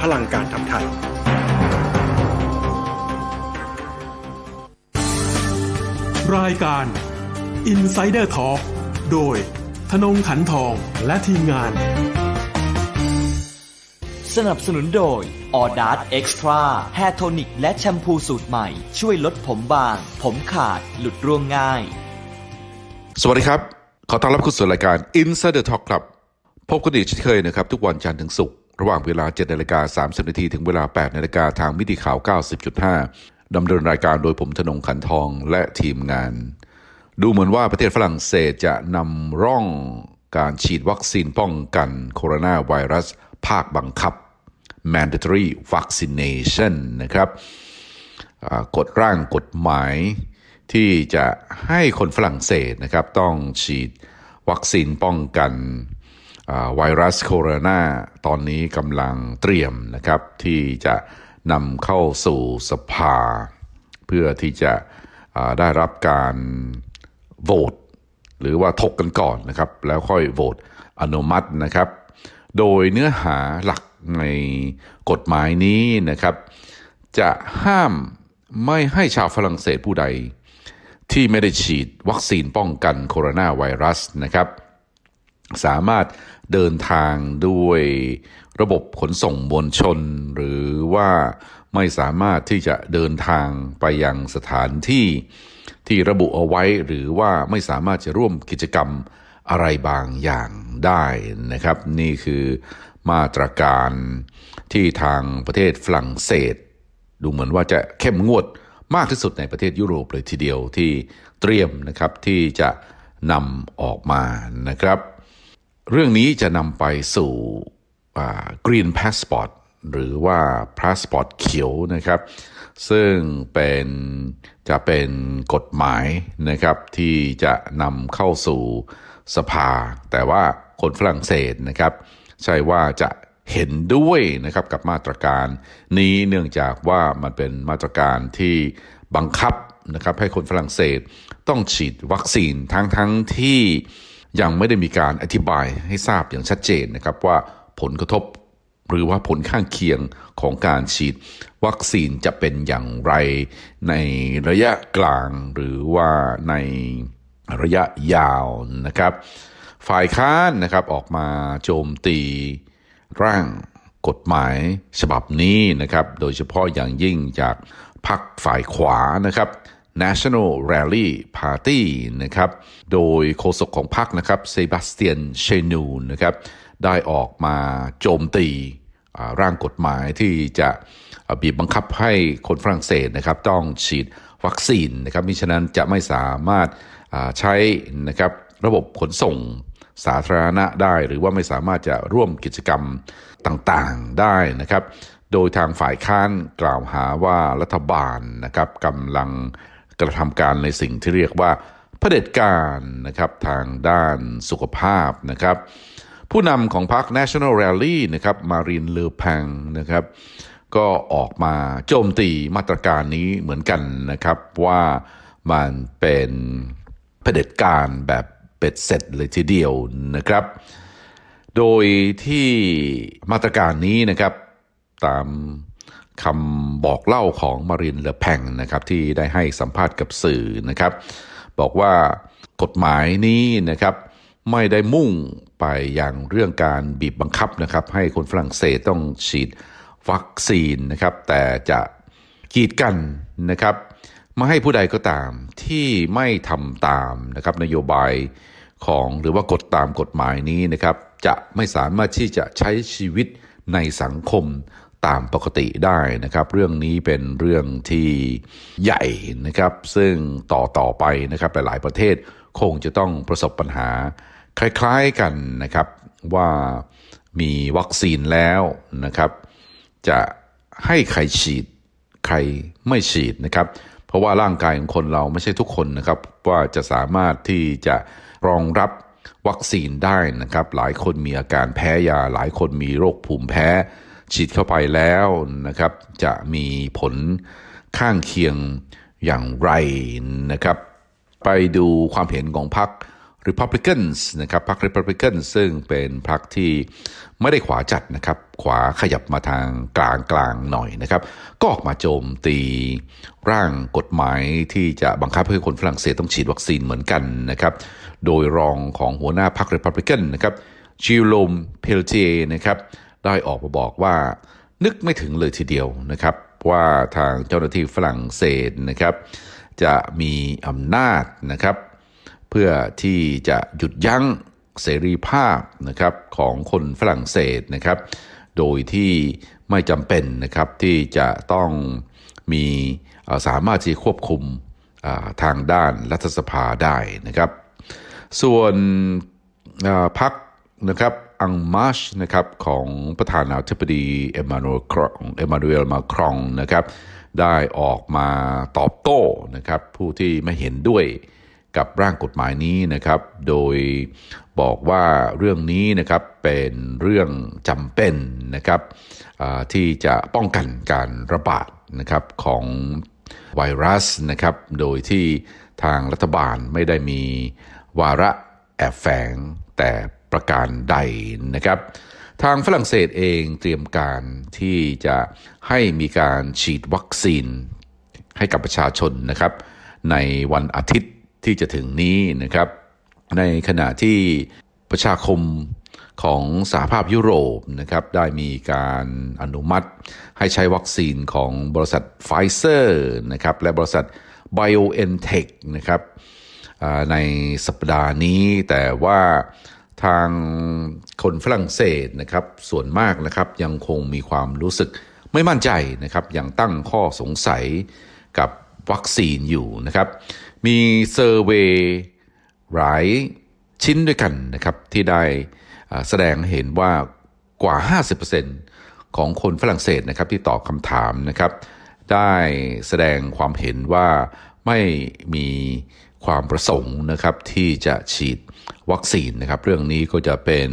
พลังการทำไทย รายการ Insider Talk โดยธนงขันทองและทีมงาน สนับสนุนโดยออดาร์ Extra hair tonic และแชมพูสูตรใหม่ ช่วยลดผมบาง ผมขาดหลุดร่วงง่าย สวัสดีครับ ขอต้อนรับเข้าสู่รายการ Insider Talk ครับ พบกันอีกเช่นเคยนะครับ ทุกวันจันทร์ถึงศุกร์ ระหว่างเวลา 7นาฬิกา30นาทีถึงเวลา 8นาฬิกาทางมิติข่าว 90.5 ดำเนินรายการโดยผมธนงขันทองและทีมงาน ดูเหมือนว่าประเทศฝรั่งเศสจะนำร่องการฉีดวัคซีนป้องกันโคโรนาไวรัส ภาคบังคับ mandatory vaccination นะครับกฎร่างกฎหมายที่จะให้คนฝรั่งเศสนะครับต้องฉีดวัคซีนป้องกัน ไวรัสโคโรนาตอนนี้กำลังเตรียมนะครับที่จะนำเข้าสู่สภา เพื่อที่จะได้รับการโหวตหรือว่าถกกันก่อนนะครับ แล้วค่อยโหวตอนุมัตินะครับ โดยเนื้อหาหลักในกฎหมายนี้นะครับ จะห้ามไม่ให้ชาวฝรั่งเศสผู้ใด ที่ไม่ได้ฉีดวัคซีนป้องกันโคโรนาไวรัสนะครับ สามารถเดินทางด้วยระบบขนส่งมวลชน หรือว่าไม่สามารถที่จะเดินทางไปยังสถานที่ที่ระบุเอาไว้ หรือว่าไม่สามารถจะร่วมกิจกรรมอะไรบางอย่างได้นะครับ นี่คือมาตรการที่ทางประเทศฝรั่งเศส ดูเหมือนว่าจะเข้มงวดมากที่สุดในประเทศยุโรปเลยทีเดียวที่เตรียมนะครับที่จะนำออกมานะครับ เรื่องนี้จะนำไปสู่ Green Passport หรือว่า Passport เขียวนะครับ ซึ่งเป็นจะเป็นกฎหมายนะครับที่จะนำเข้าสู่สภา แต่ว่าคนฝรั่งเศสนะครับ ใช่ว่าจะเห็นด้วยนะครับกับมาตรการ นี้เนื่องจากว่ามันเป็นมาตรการที่บังคับนะครับให้คนฝรั่งเศสต้องฉีดวัคซีนทั้งทั้งที่ ยังไม่ได้มีการอธิบายให้ทราบอย่างชัดเจนนะครับว่าผลกระทบหรือว่าผลข้างเคียงของการฉีดวัคซีนจะเป็นอย่างไร ในระยะกลางหรือว่าในระยะยาวนะครับ ฝ่ายค้านนะครับออกมาโจมตีร่างกฎหมายฉบับนี้นะครับ โดยเฉพาะอย่างยิ่งจากพรรคฝ่ายขวานะครับ National Rally Party นะครับ โดยโฆษกของพรรคนะครับเซบาสเตียนเชนูนะครับ ได้ออกมาโจมตีร่างกฎหมายที่จะบีบบังคับให้คนฝรั่งเศสนะครับ ต้องฉีดวัคซีนนะครับมิฉะนั้นจะไม่สามารถใช้นะครับระบบขนส่งสาธารณะได้หรือว่าไม่สามารถจะร่วมกิจกรรมต่างๆได้นะครับ โดยทางฝ่ายค้านกล่าวหาว่ารัฐบาลนะครับกำลัง กระทำการในสิ่งที่เรียกว่าเผด็จการนะครับทางด้านสุขภาพนะครับ ผู้นำของพรรค National Rally นะครับมารินเลอแพงนะครับ ก็ออกมาโจมตีมาตรการนี้เหมือนกันนะครับ ว่ามันเป็นเผด็จการแบบเป็ดเสร็จเลยทีเดียวนะครับ โดยที่มาตรการนี้นะครับตาม คำบอกเล่าของมารินเลอแพงนะครับที่ได้ให้สัมภาษณ์กับสื่อนะครับ บอกว่ากฎหมายนี้นะครับไม่ได้มุ่งไปอย่างเรื่องการบีบบังคับนะครับ ให้คนฝรั่งเศสต้องฉีดวัคซีนนะครับ แต่จะกีดกันนะครับไม่ให้ผู้ใดก็ตามที่ไม่ทำตามนะครับนโยบายของหรือว่ากฎตามกฎหมายนี้นะครับ จะไม่สามารถที่จะใช้ชีวิตในสังคม ตามปกติได้นะครับ เรื่องนี้เป็นเรื่องที่ใหญ่นะครับ ซึ่งต่อต่อไปนะครับหลายๆประเทศคงจะต้องประสบปัญหาคล้ายๆกันนะครับ ว่ามีวัคซีนแล้วนะครับ จะให้ใครฉีดใครไม่ฉีดนะครับ เพราะว่าร่างกายของคนเราไม่ใช่ทุกคนนะครับ ว่าจะสามารถที่จะรองรับวัคซีนได้นะครับ หลายคนมีอาการแพ้ยา หลายคนมีโรคภูมิแพ้ ฉีดเข้าไปแล้วนะครับ จะมีผลข้างเคียงอย่างไรนะครับ ไปดูความเห็นของพรรค Republicans นะครับพรรค Republicans ซึ่งเป็นพรรคที่ไม่ได้ขวาจัดนะครับ ขวาขยับมาทางกลางกลางหน่อยนะครับ ก็ออกมาโจมตีร่างกฎหมายที่จะบังคับให้คนฝรั่งเศสต้องฉีดวัคซีนเหมือนกันนะครับ โดยรองของหัวหน้าพรรค Republican นะครับจิลลมเพลเทนะครับ ได้ออกมาบอกว่า นึกไม่ถึงเลยทีเดียวนะครับ ว่าทางเจ้าหน้าที่ฝรั่งเศสนะครับ จะมีอำนาจนะครับ เพื่อที่จะหยุดยั้งเสรีภาพนะครับของคนฝรั่งเศสนะครับ โดยที่ไม่จำเป็นนะครับที่จะต้องมีสามารถที่ควบคุมทางด้านรัฐสภาได้นะครับ ส่วนพรรคนะครับ อังมาชนะครับของประธานาธิบดีเอมานูเอลครองเอมานูเอลมาครองนะครับได้ออกมาตอบโต้นะครับผู้ที่ไม่เห็นด้วยกับร่างกฎหมายนี้นะครับ โดยบอกว่าเรื่องนี้นะครับเป็นเรื่องจำเป็นนะครับที่จะป้องกันการระบาดนะครับของไวรัสนะครับ โดยที่ทางรัฐบาลไม่ได้มีวาระแอบแฝงแต่ ประการใดนะครับ ทางฝรั่งเศสเองเตรียมการที่จะให้มีการฉีดวัคซีนให้กับประชาชนนะครับ ในวันอาทิตย์ที่จะถึงนี้นะครับ ในขณะที่ประชาคมของสหภาพยุโรปนะครับได้มีการอนุมัติให้ใช้วัคซีนของบริษัทไฟเซอร์นะครับและบริษัท BioNTech นะครับในสัปดาห์นี้แต่ว่า ทางคนฝรั่งเศสนะครับส่วนมากนะครับยังคงมีความรู้สึกไม่มั่นใจนะครับยังตั้งข้อสงสัยกับวัคซีนอยู่นะครับ มีเซอร์เวย์หลายชิ้นด้วยกันนะครับที่ได้แสดงเห็นว่ากว่า 50%ของคนฝรั่งเศสนะครับที่ตอบคำถามนะครับ ได้แสดงความเห็นว่าไม่มี ความประสงค์นะครับที่จะฉีดวัคซีนนะครับเรื่องนี้ก็จะเป็น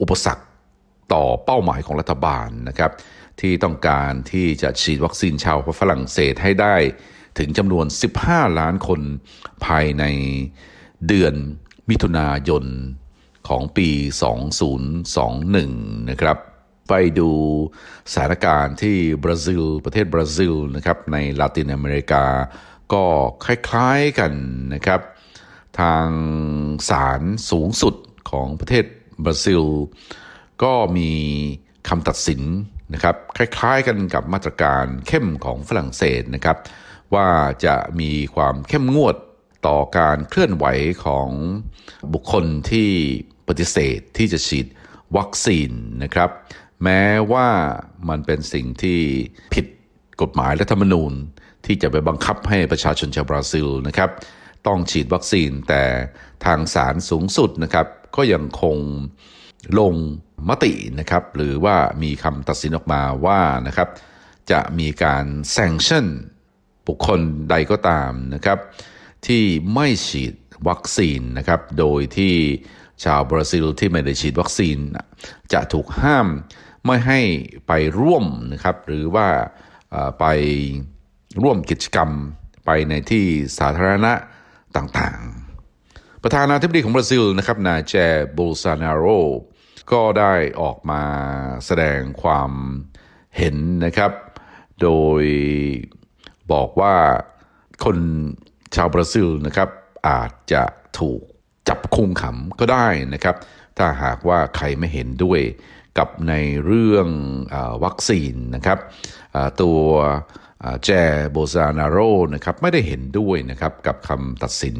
อุปสรรคต่อเป้าหมายของรัฐบาลนะครับที่ต้องการที่จะฉีดวัคซีนชาวฝรั่งเศสให้ได้ถึงจำนวน 15 ล้านคนภายในเดือนมิถุนายนของปี 2021 นะครับ ไปดูสถานการณ์ที่บราซิล ประเทศบราซิลนะครับในลาตินอเมริกา ก็คล้ายๆกันนะครับ ทางศาลสูงสุดของประเทศบราซิล ก็มีคำตัดสินนะครับคล้ายๆกันกับมาตรการเข้มของฝรั่งเศสนะครับ ว่าจะมีความเข้มงวดต่อการเคลื่อนไหวของบุคคลที่ปฏิเสธที่จะฉีดวัคซีนนะครับ แม้ว่ามันเป็นสิ่งที่ผิดกฎหมายรัฐธรรมนูญ ที่จะไปบังคับให้ประชาชนชาวบราซิลนะครับ ต้องฉีดวัคซีนแต่ทางศาลสูงสุดนะครับ ก็ยังคงลงมตินะครับ หรือว่ามีคำตัดสินออกมาว่านะครับ จะมีการแซงชั่นบุคคลใดก็ตามนะครับ ที่ไม่ฉีดวัคซีนนะครับ โดยที่ชาวบราซิลที่ไม่ได้ฉีดวัคซีน จะถูกห้ามไม่ให้ไปร่วมนะครับ หรือว่าไป ร่วมกิจกรรมไปในที่สาธารณะต่างๆ ประธานาธิบดีของบราซิลนะครับนายแจโบลซานาโรก็ได้ออกมาแสดงความเห็นนะครับ โดยบอกว่าคนชาวบราซิลนะครับอาจจะถูกจับคุมขำก็ได้นะครับ ถ้าหากว่าใครไม่เห็นด้วยกับในเรื่องอวัคซีนนะครับตัว แจโบซานาโรนะครับไม่ได้เห็นด้วยนะครับกับคำตัดสิน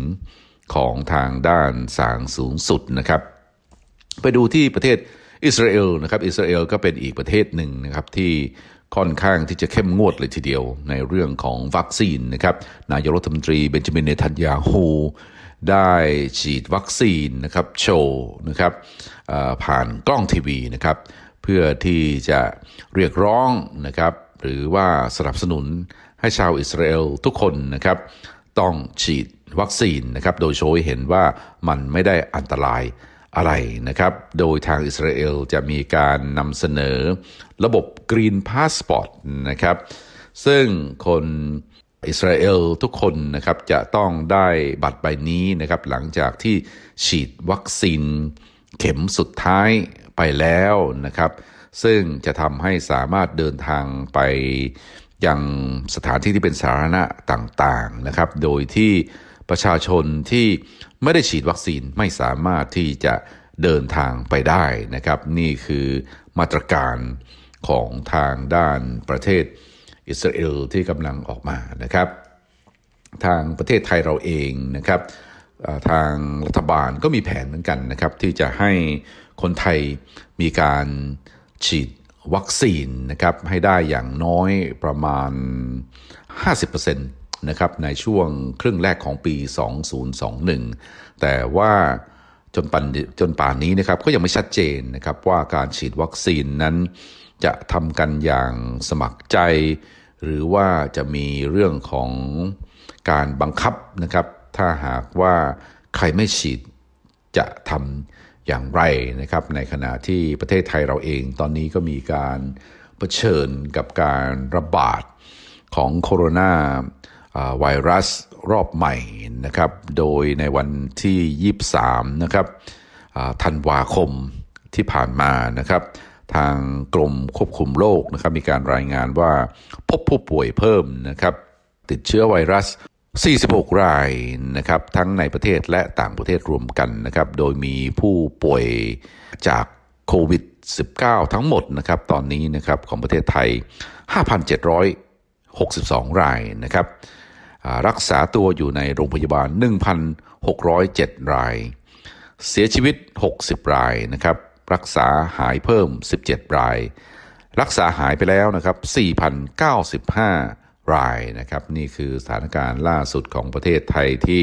ของทางด้านศาลสูงสุดนะครับ ไปดูที่ประเทศอิสราเอลนะครับอิสราเอลก็เป็นอีกประเทศหนึ่งนะครับที่ค่อนข้างที่จะเข้มงวดเลยทีเดียวในเรื่องของวัคซีนนะครับนายกรัฐมนตรีเบนจามินเนทันยาฮูได้ฉีดวัคซีนนะครับโชว์นะครับผ่านกล้องทีวีนะครับ เพื่อที่จะเรียกร้องนะครับ หรือว่าสนับสนุนให้ชาวอิสราเอลทุกคนนะครับต้องฉีดวัคซีนนะครับโดยโชว์ให้เห็นว่ามันไม่ได้อันตรายอะไรนะครับ โดยทางอิสราเอลจะมีการนำเสนอระบบ Green Passport นะครับ ซึ่งคนอิสราเอลทุกคนนะครับจะต้องได้บัตรใบนี้นะครับ หลังจากที่ฉีดวัคซีนเข็มสุดท้ายไปแล้วนะครับ ซึ่งจะทำให้สามารถเดินทางไปยังสถานที่ที่เป็นสาธารณะต่างๆนะครับ โดยที่ประชาชนที่ไม่ได้ฉีดวัคซีนไม่สามารถที่จะเดินทางไปได้นะครับ นี่คือมาตรการของทางด้านประเทศอิสราเอลที่กำลังออกมานะครับ ทางประเทศไทยเราเองนะครับ ทางรัฐบาลก็มีแผนเหมือนกันนะครับ ที่จะให้คนไทยมีการ ฉีดวัคซีนนะครับให้ได้อย่างน้อยประมาณ 50%นะครับในช่วงครึ่งแรกของปี 2021 แต่ว่าจนปันจนป่านนี้นะครับก็ยังไม่ชัดเจนนะครับว่าการฉีดวัคซีนนั้นจะทำกันอย่างสมัครใจ หรือว่าจะมีเรื่องของการบังคับนะครับ ถ้าหากว่าใครไม่ฉีดจะทำ อย่างไรนะครับ ในขณะที่ประเทศไทยเราเองตอนนี้ก็มีการเผชิญกับการระบาดของโคโรนาไวรัสรอบใหม่นะครับ โดยในวันที่ 23 นะครับธันวาคมที่ผ่านมานะครับ ทางกรมควบคุมโรคนะครับ มีการรายงานว่าพบผู้ป่วยเพิ่มนะครับ ติดเชื้อไวรัส 46 รายนะครับทั้งในประเทศและต่างประเทศรวมกันนะครับโดยมีผู้ป่วยจากโควิด -19 ทั้งหมดนะครับตอนนี้นะครับของประเทศไทย 5,762 รายนะครับรักษาตัวอยู่ในโรงพยาบาล 1,607 ราย เสียชีวิต 60 รายนะครับรักษาหายเพิ่ม 17 ราย รักษาหายไปแล้วนะครับ4,095 รายนะครับ นี่คือสถานการณ์ล่าสุดของประเทศไทยที่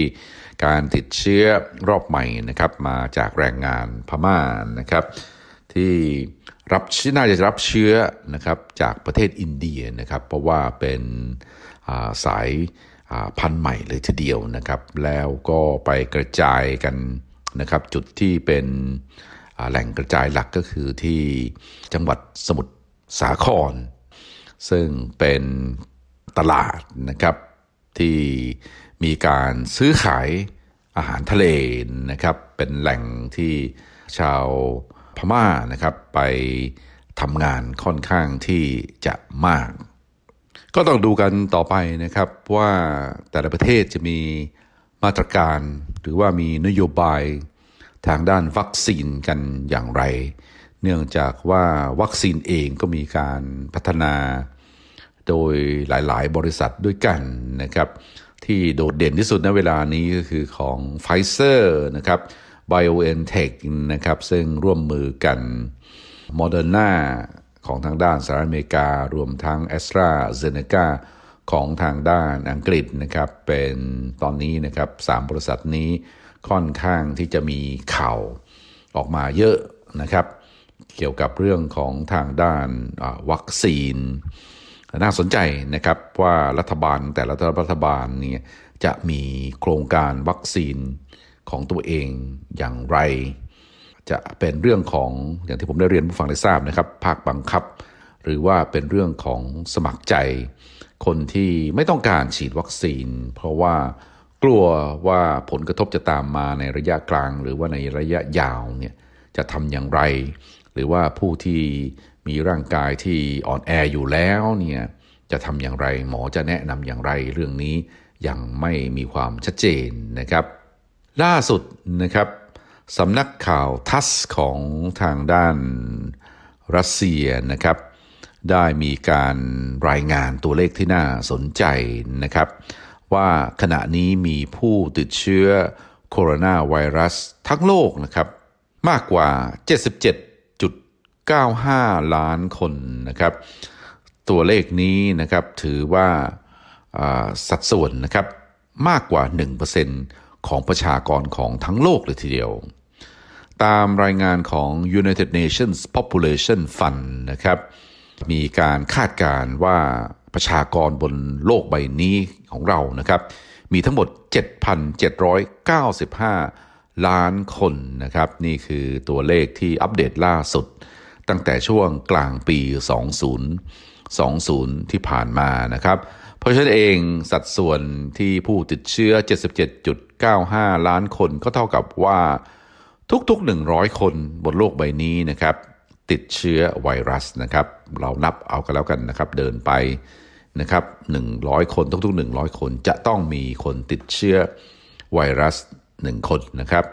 การติดเชื้อรอบใหม่นะครับ มาจากแรงงานพม่านะครับ ที่รับน่าจะรับเชื้อนะครับจากประเทศอินเดียนะครับ เพราะว่าเป็นสายพันธุ์ใหม่เลยทีเดียวนะครับ แล้วก็ไปกระจายกันนะครับ จุดที่เป็นแหล่งกระจายหลักก็คือที่จังหวัดสมุทรสาคร ซึ่งเป็น ตลาดนะครับที่มีการซื้อขายอาหารทะเลนะครับเป็นแหล่งที่ชาวพม่านะครับไปทำงานค่อนข้างที่จะมาก ก็ต้องดูกันต่อไปนะครับว่าแต่ละประเทศจะมีมาตรการหรือว่ามีนโยบายทางด้านวัคซีนกันอย่างไร เนื่องจากว่าวัคซีนเองก็มีการพัฒนา โดยหลายๆ บริษัทด้วยกันนะครับ ที่โดดเด่นที่สุดในเวลานี้ก็คือของไฟเซอร์นะครับ BioNTech นะครับ ซึ่งร่วมมือกัน Moderna ของทางด้านสหรัฐอเมริกา รวมทั้งแอสตราเซเนกาของทางด้านอังกฤษนะครับ เป็นตอนนี้นะครับสามบริษัทนี้ค่อนข้างที่จะมีข่าวออกมาเยอะนะครับ เกี่ยวกับเรื่องของทางด้านวัคซีน น่าสนใจนะครับว่ารัฐบาลแต่ละรัฐบาลเนี่ยจะมีโครงการวัคซีนของตัวเองอย่างไร จะเป็นเรื่องของอย่างที่ผมได้เรียนผู้ฟังได้ทราบนะครับภาคบังคับ หรือว่าเป็นเรื่องของสมัครใจ คนที่ไม่ต้องการฉีดวัคซีน เพราะว่ากลัวว่าผลกระทบจะตามมาในระยะกลาง หรือว่าในระยะยาวเนี่ยจะทำอย่างไร หรือว่าผู้ที่ มีร่างกายที่อ่อนแออยู่แล้วเนี่ยจะทำอย่างไรหมอจะแนะนำอย่างไรเรื่องนี้ยังไม่มีความชัดเจนนะครับ ล่าสุดนะครับสำนักข่าวทัสของทางด้านรัสเซียนะครับ ได้มีการรายงานตัวเลขที่น่าสนใจนะครับ ว่าขณะนี้มีผู้ติดเชื้อโคโรนาไวรัสทั้งโลกนะครับ มากกว่า 95 ล้านคนนะครับ ตัวเลขนี้นะครับถือว่าสัดส่วนนะครับมากกว่า 1%ของประชากรของทั้งโลกเลยทีเดียว ตามรายงานของ United Nations Population Fund นะครับ มีการคาดการณ์ว่าประชากรบนโลกใบนี้ของเรานะครับ มีทั้งหมด 7,795 ล้านคนนะครับ นี่คือตัวเลขที่อัปเดตล่าสุด ตั้งแต่ช่วงกลางปี 2020 ที่ผ่านมานะครับ เพราะฉะนั้นเองสัดส่วนที่ผู้ติดเชื้อ 77.95 ล้านคนก็เท่ากับว่าทุกๆ 100 คนบนโลกใบนี้นะครับ ติดเชื้อไวรัสนะครับ เรานับเอากันแล้วกันนะครับ เดินไปนะครับ100 คนทุกๆ 100 คนจะต้องมีคนติดเชื้อไวรัส 1 คนนะครับ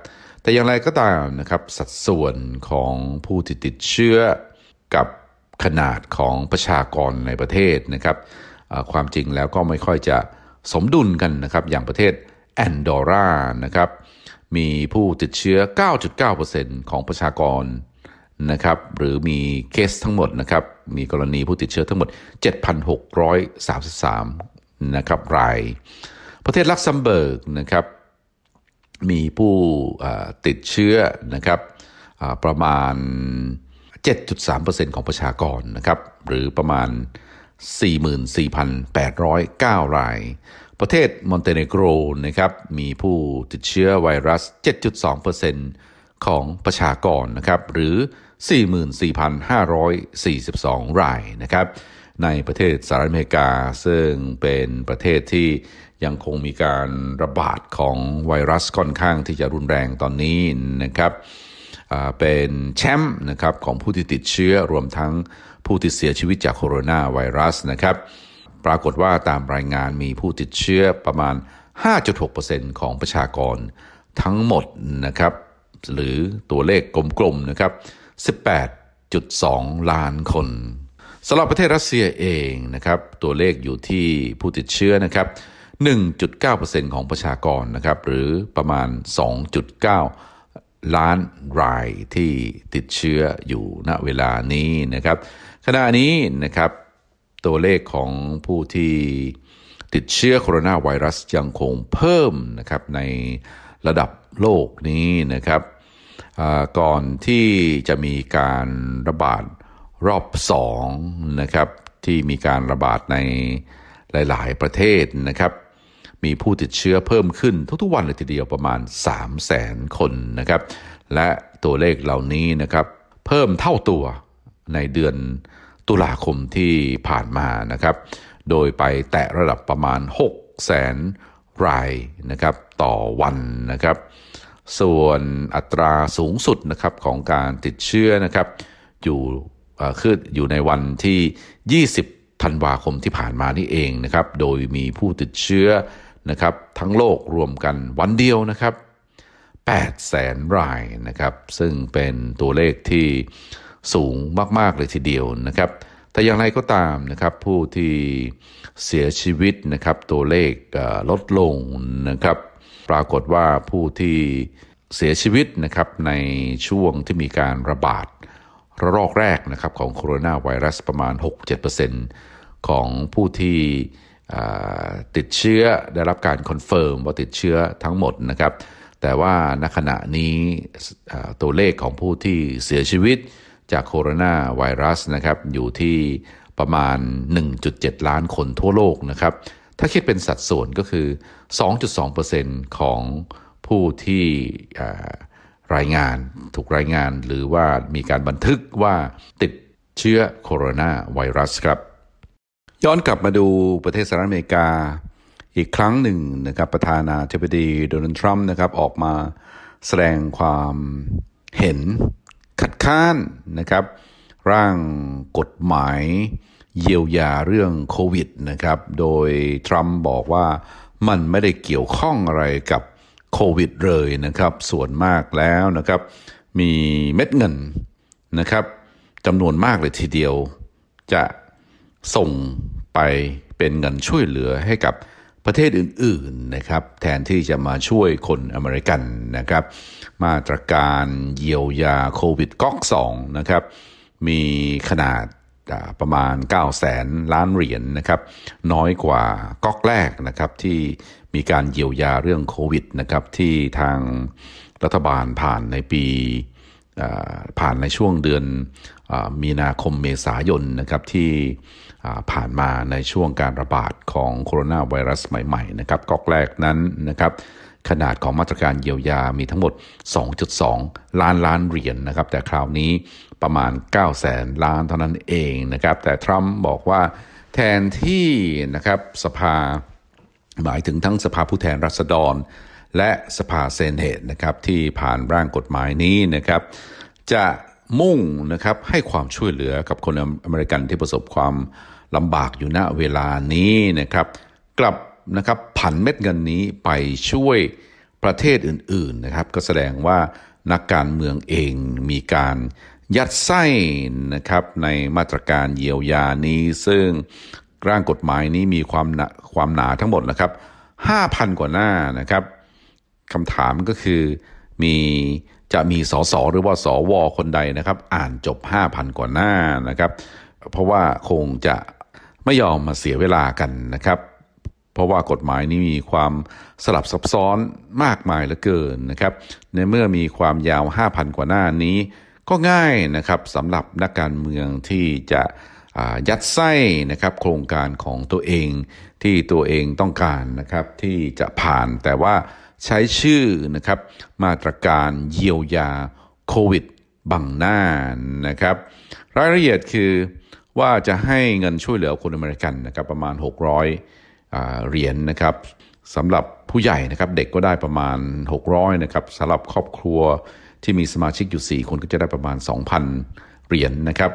แต่อย่างไรก็ตามนะครับสัดส่วนของผู้ที่ติดเชื้อกับขนาดของประชากรในประเทศนะครับความจริงแล้วก็ไม่ค่อยจะสมดุลกันนะครับอย่างประเทศแอนดอร่านะครับมีผู้ติดเชื้อ 9.9%ของประชากรนะครับหรือมีเคสทั้งหมดนะครับมีกรณีผู้ติดเชื้อทั้งหมด 7,633นะครับราย ประเทศลักเซมเบิร์กนะครับ มีผู้ติดเชื้อนะครับประมาณ 7.3%ของประชากรนะครับหรือประมาณ 44,809 ราย ประเทศมอนเตเนโกรนะครับมีผู้ติดเชื้อไวรัส 7.2%ของประชากรนะครับหรือ 44,542 รายนะครับ ในประเทศสหรัฐอเมริกา ซึ่งเป็นประเทศที่ยังคงมีการระบาดของไวรัสค่อนข้างที่จะรุนแรงตอนนี้นะครับเป็นแชมป์นะครับของผู้ที่ติดเชื้อรวมทั้งผู้ที่เสียชีวิตจากโคโรนาไวรัสนะครับ ปรากฏว่าตามรายงานมีผู้ติดเชื้อประมาณ 5.6%ของประชากรทั้งหมดนะครับหรือตัวเลขกลมๆนะครับ 18.2 ล้านคน สำหรับประเทศรัสเซียเองนะครับตัวเลขอยู่ที่ผู้ติดเชื้อนะครับ 1.9%ของประชากรนะครับหรือประมาณ 2.9 ล้านรายที่ติดเชื้ออยู่ณเวลานี้นะครับ ขณะนี้นะครับตัวเลขของผู้ที่ติดเชื้อโคโรนาไวรัสยังคงเพิ่มนะครับในระดับโลกนี้นะครับก่อนที่จะมีการระบาด รอบสองนะครับที่มีการระบาดในหลาย ๆ ประเทศนะครับมีผู้ติดเชื้อเพิ่มขึ้นทุกๆวันเลยทีเดียวประมาณ 3 0 0แสนคนนะครับและตัวเลขเหล่านี้นะครับเพิ่มเท่าตัวในเดือนตุลาคมที่ผ่านมานะครับ โดยไปแตะระดับประมาณ6แสนรายนะครับต่อวันนะครับ ส่วนอัตราสูงสุดนะครับของการติดเชื้อนะครับอยู่ คืออยู่ในวันที่ 20 ธันวาคมที่ผ่านมานี่เองนะครับ โดยมีผู้ติดเชื้อนะครับทั้งโลกรวมกันวันเดียวนะครับ8แสนรายนะครับ ซึ่งเป็นตัวเลขที่สูงมากๆเลยทีเดียวนะครับ แต่อย่างไรก็ตามนะครับ ผู้ที่เสียชีวิตนะครับ ตัวเลขลดลงนะครับ ปรากฏว่าผู้ที่เสียชีวิตนะครับในช่วงที่มีการระบาด ระลอกแรกนะครับของโคโรนาไวรัสประมาณ 6-7%ของผู้ที่ติดเชื้อได้รับการ confirm ว่าติดเชื้อทั้งหมดนะครับ แต่ว่าณขณะนี้ตัวเลขของผู้ที่เสียชีวิตจากโคโรนาไวรัสนะครับอยู่ที่ประมาณ 1.7 ล้านคนทั่วโลกนะครับ ถ้าคิดเป็นสัดส่วนก็คือ 2.2%ของผู้ที่ รายงาน ถูกรายงานหรือว่ามีการบันทึกว่าติดเชื้อโคโรนาไวรัสครับ ย้อนกลับมาดูประเทศสหรัฐอเมริกาอีกครั้งหนึ่งนะครับประธานาธิบดีโดนัลด์ทรัมป์นะครับออกมาแสดงความเห็นคัดค้านนะครับ ร่างกฎหมายเยียวยาเรื่องโควิดนะครับ โดยทรัมป์บอกว่ามันไม่ได้เกี่ยวข้องอะไรกับ โควิดเลยนะครับส่วนมากแล้วนะครับมีเม็ดเงินนะครับจำนวนมากเลยทีเดียว จะส่งไปเป็นเงินช่วยเหลือให้กับประเทศอื่นๆนะครับแทนที่จะมาช่วยคนอเมริกันนะครับ มาตรการเยียวยาโควิดก๊อก2นะครับมีขนาด ประมาณ 9 0 0แสนล้านเหรียญนนะครับ น้อยกว่าก๊อกแรกนะครับที่มีการเยียวยาเรื่องโควิดนะครับที่ทางรัฐบาลผ่านในปีผ่านในช่วงเดือนอมีนาคมเมษายนนะครับที่ผ่านมาในช่วงการระบาดของโคโรนาไวรัสใหม่ๆนะครับก๊อกแรกนั้นนะครับ ขนาดของมาตรการเยียวยามีทั้งหมด 2.2 ล้านล้านเหรียญนนะครับ แต่คราวนี้ประมาณ 9 แสนล้านเท่านั้นเองนะครับ แต่ทรัมป์บอกว่าแทนที่นะครับสภาหมายถึงทั้งสภาผู้แทนราษฎร และสภาเซนเทนะครับที่ผ่านร่างกฎหมายนี้นะครับ จะมุ่งนะครับให้ความช่วยเหลือกับคนอเมริกันที่ประสบความลำบากอยู่ณเวลานี้นะครับ กลับ นะครับผันเม็ดเงินนี้ไปช่วยประเทศอื่นๆนะครับ ก็แสดงว่านักการเมืองเองมีการยัดไส้นะครับในมาตรการเยียวยานี้ ซึ่งร่างกฎหมายนี้มีความหนาความหนาทั้งหมดนะครับ 5,000 กว่าหน้านะครับคำถามก็คือมีจะมีสสหรือว่าสวคนใดนะครับ อ่านจบ 5,000 กว่าหน้านะครับ เพราะว่าคงจะไม่ยอมมาเสียเวลากันนะครับ เพราะว่ากฎหมายนี้มีความสลับซับซ้อนมากมายเหลือเกินนะครับ ในเมื่อมีความยาว 5,000 กว่าหน้านี้ ก็ง่ายนะครับสำหรับนักการเมืองที่จะยัดไส้นะครับโครงการของตัวเองที่ตัวเองต้องการนะครับที่จะผ่านแต่ว่าใช้ชื่อนะครับมาตรการเยียวยาโควิดบังหน้านะครับ รายละเอียดคือว่าจะให้เงินช่วยเหลือคนอเมริกันนะครับประมาณ 600 เหรียญนนะครับสำหรับผู้ใหญ่นะครับเด็กก็ได้ประมาณ 600นะครับสำหรับครอบครัวที่มีสมาชิกอยู่ 4 คนก็จะได้ประมาณ 2,000 เหรียญนนะครับ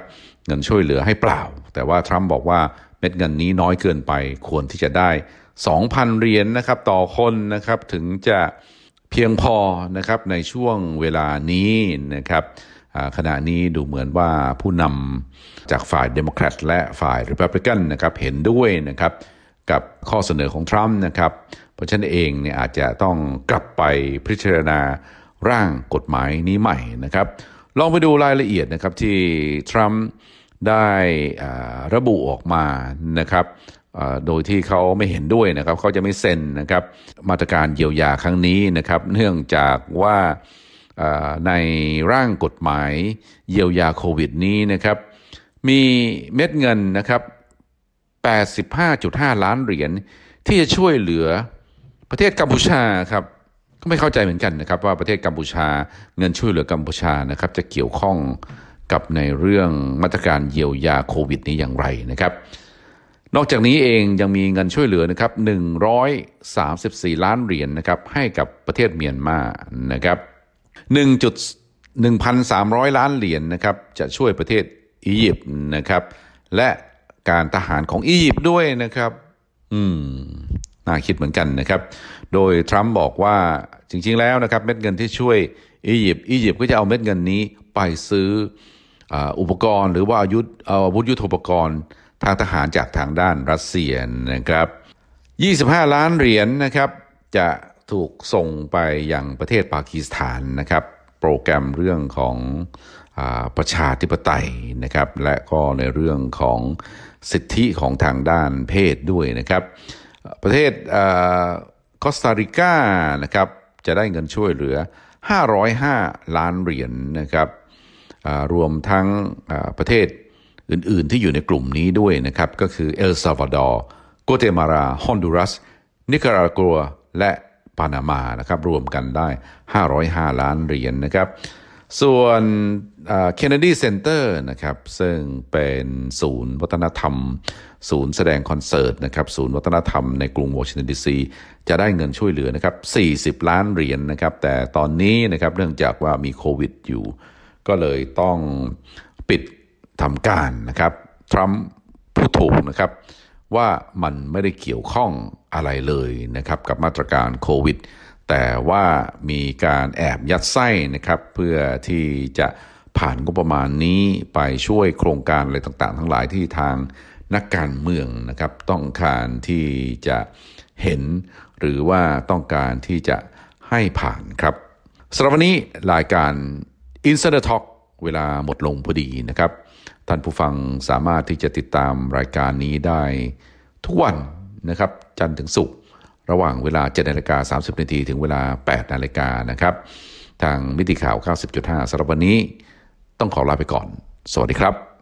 เงินช่วยเหลือให้เปล่า แต่ว่าทรัมป์บอกว่าเม็ดเงินนี้น้อยเกินไปควรที่จะได้ 2,000 เหรียญนนะครับต่อคนนะครับถึงจะเพียงพอนะครับในช่วงเวลานี้นะครับขณะนี้ดูเหมือนว่าผู้นำจากฝ่ายเดโมแครตและฝ่ายริพับลิกันนะครับเห็นด้วยนะครับ กับข้อเสนอของทรัมป์นะครับ เพราะฉะนั้นเองเนี่ยอาจจะต้องกลับไปพิจารณาร่างกฎหมายนี้ใหม่นะครับ ลองไปดูรายละเอียดนะครับที่ทรัมป์ได้ระบุออกมานะครับโดยที่เขาไม่เห็นด้วยนะครับเขาจะไม่เซ็นนะครับมาตรการเยียวยาครั้งนี้นะครับ เนื่องจากว่าในร่างกฎหมายเยียวยาโควิดนี้นะครับ มีเม็ดเงินนะครับ 85.5 ล้านเหรียญที่จะช่วยเหลือประเทศกัมพูชาครับก็ไม่เข้าใจเหมือนกันนะครับ ว่าประเทศกัมพูชาเงินช่วยเหลือกัมพูชานะครับ จะเกี่ยวข้องกับในเรื่องมาตรการเยียวยาโควิดนี้อย่างไรนะครับ นอกจากนี้เองยังมีเงินช่วยเหลือนะครับ 134 ล้านเหรียญนนะครับให้กับประเทศเมียนมานะครับ1.1,300 ล้านเหรียญนนะครับจะช่วยประเทศอียิปต์นะครับ และ การทหารของอียิปต์ด้วยนะครับ อืม น่าคิดเหมือนกันนะครับ โดยทรัมป์บอกว่าจริง ๆ แล้วนะครับ เม็ดเงินที่ช่วยอียิปต์อียิปต์ก็จะเอาเม็ดเงินนี้ไปซื้ออุปกรณ์ หรือว่าอาวุธอาวุธยุทโธปกรณ์ทางทหารจากทางด้านรัสเซียนะครับ 25 ล้านเหรียญนนะครับ จะถูกส่งไปยังประเทศปากีสถานนะครับ โปรแกรมเรื่องของอประชาธิปไตยนะครับ และก็ในเรื่องของ สิทธิของทางด้านเพศด้วยนะครับ ประเทศคอสตาริกานะครับจะได้เงินช่วยเหลือ 505 ล้านเหรียญนนะครับรวมทั้งประเทศอื่น ๆ ที่อยู่ในกลุ่มนี้ด้วยนะครับ ก็คือเอลซาวาดอร์กัวเตมาลาฮอนดูรัส นิการากัวและปานามานะครับรวมกันได้ 505 ล้านเหรียญนะครับ ส่วน Kennedy Center นะครับซึ่งเป็นศูนย์วัฒนธรรม ศูนย์แสดงคอนเสิร์ตนะครับศูนย์วัฒนธรรมในกรุงวอชิงตันดีซีจะได้เงินช่วยเหลือนะครับ 40 ล้านเหรียญนะครับ แต่ตอนนี้นะครับเนื่องจากว่ามีโควิดอยู่ ก็เลยต้องปิดทำการนะครับทรัมป์พูดถูกนะครับว่ามันไม่ได้เกี่ยวข้องอะไรเลยนะครับกับมาตรการโควิด แต่ว่ามีการแอบยัดไส้นะครับ เพื่อที่จะผ่านงบประมาณนี้ไปช่วยโครงการอะไรต่างๆ ทั้งหลายที่ทางนักการเมืองนะครับ ต้องการที่จะเห็น หรือว่าต้องการที่จะให้ผ่านครับสำหรับวันนี้รายการ Insider Talk เวลาหมดลงพอดีนะครับ ท่านผู้ฟังสามารถที่จะติดตามรายการนี้ได้ทุกวันนะครับ จันทร์ถึงศุกร์ ระหว่างเวลา7นาฬิกา30 นาทีถึงเวลา 8 นาฬิกานะครับ ทางมิติข่าว 90.5สำหรับวันนี้ ต้องขอลาไปก่อน สวัสดีครับ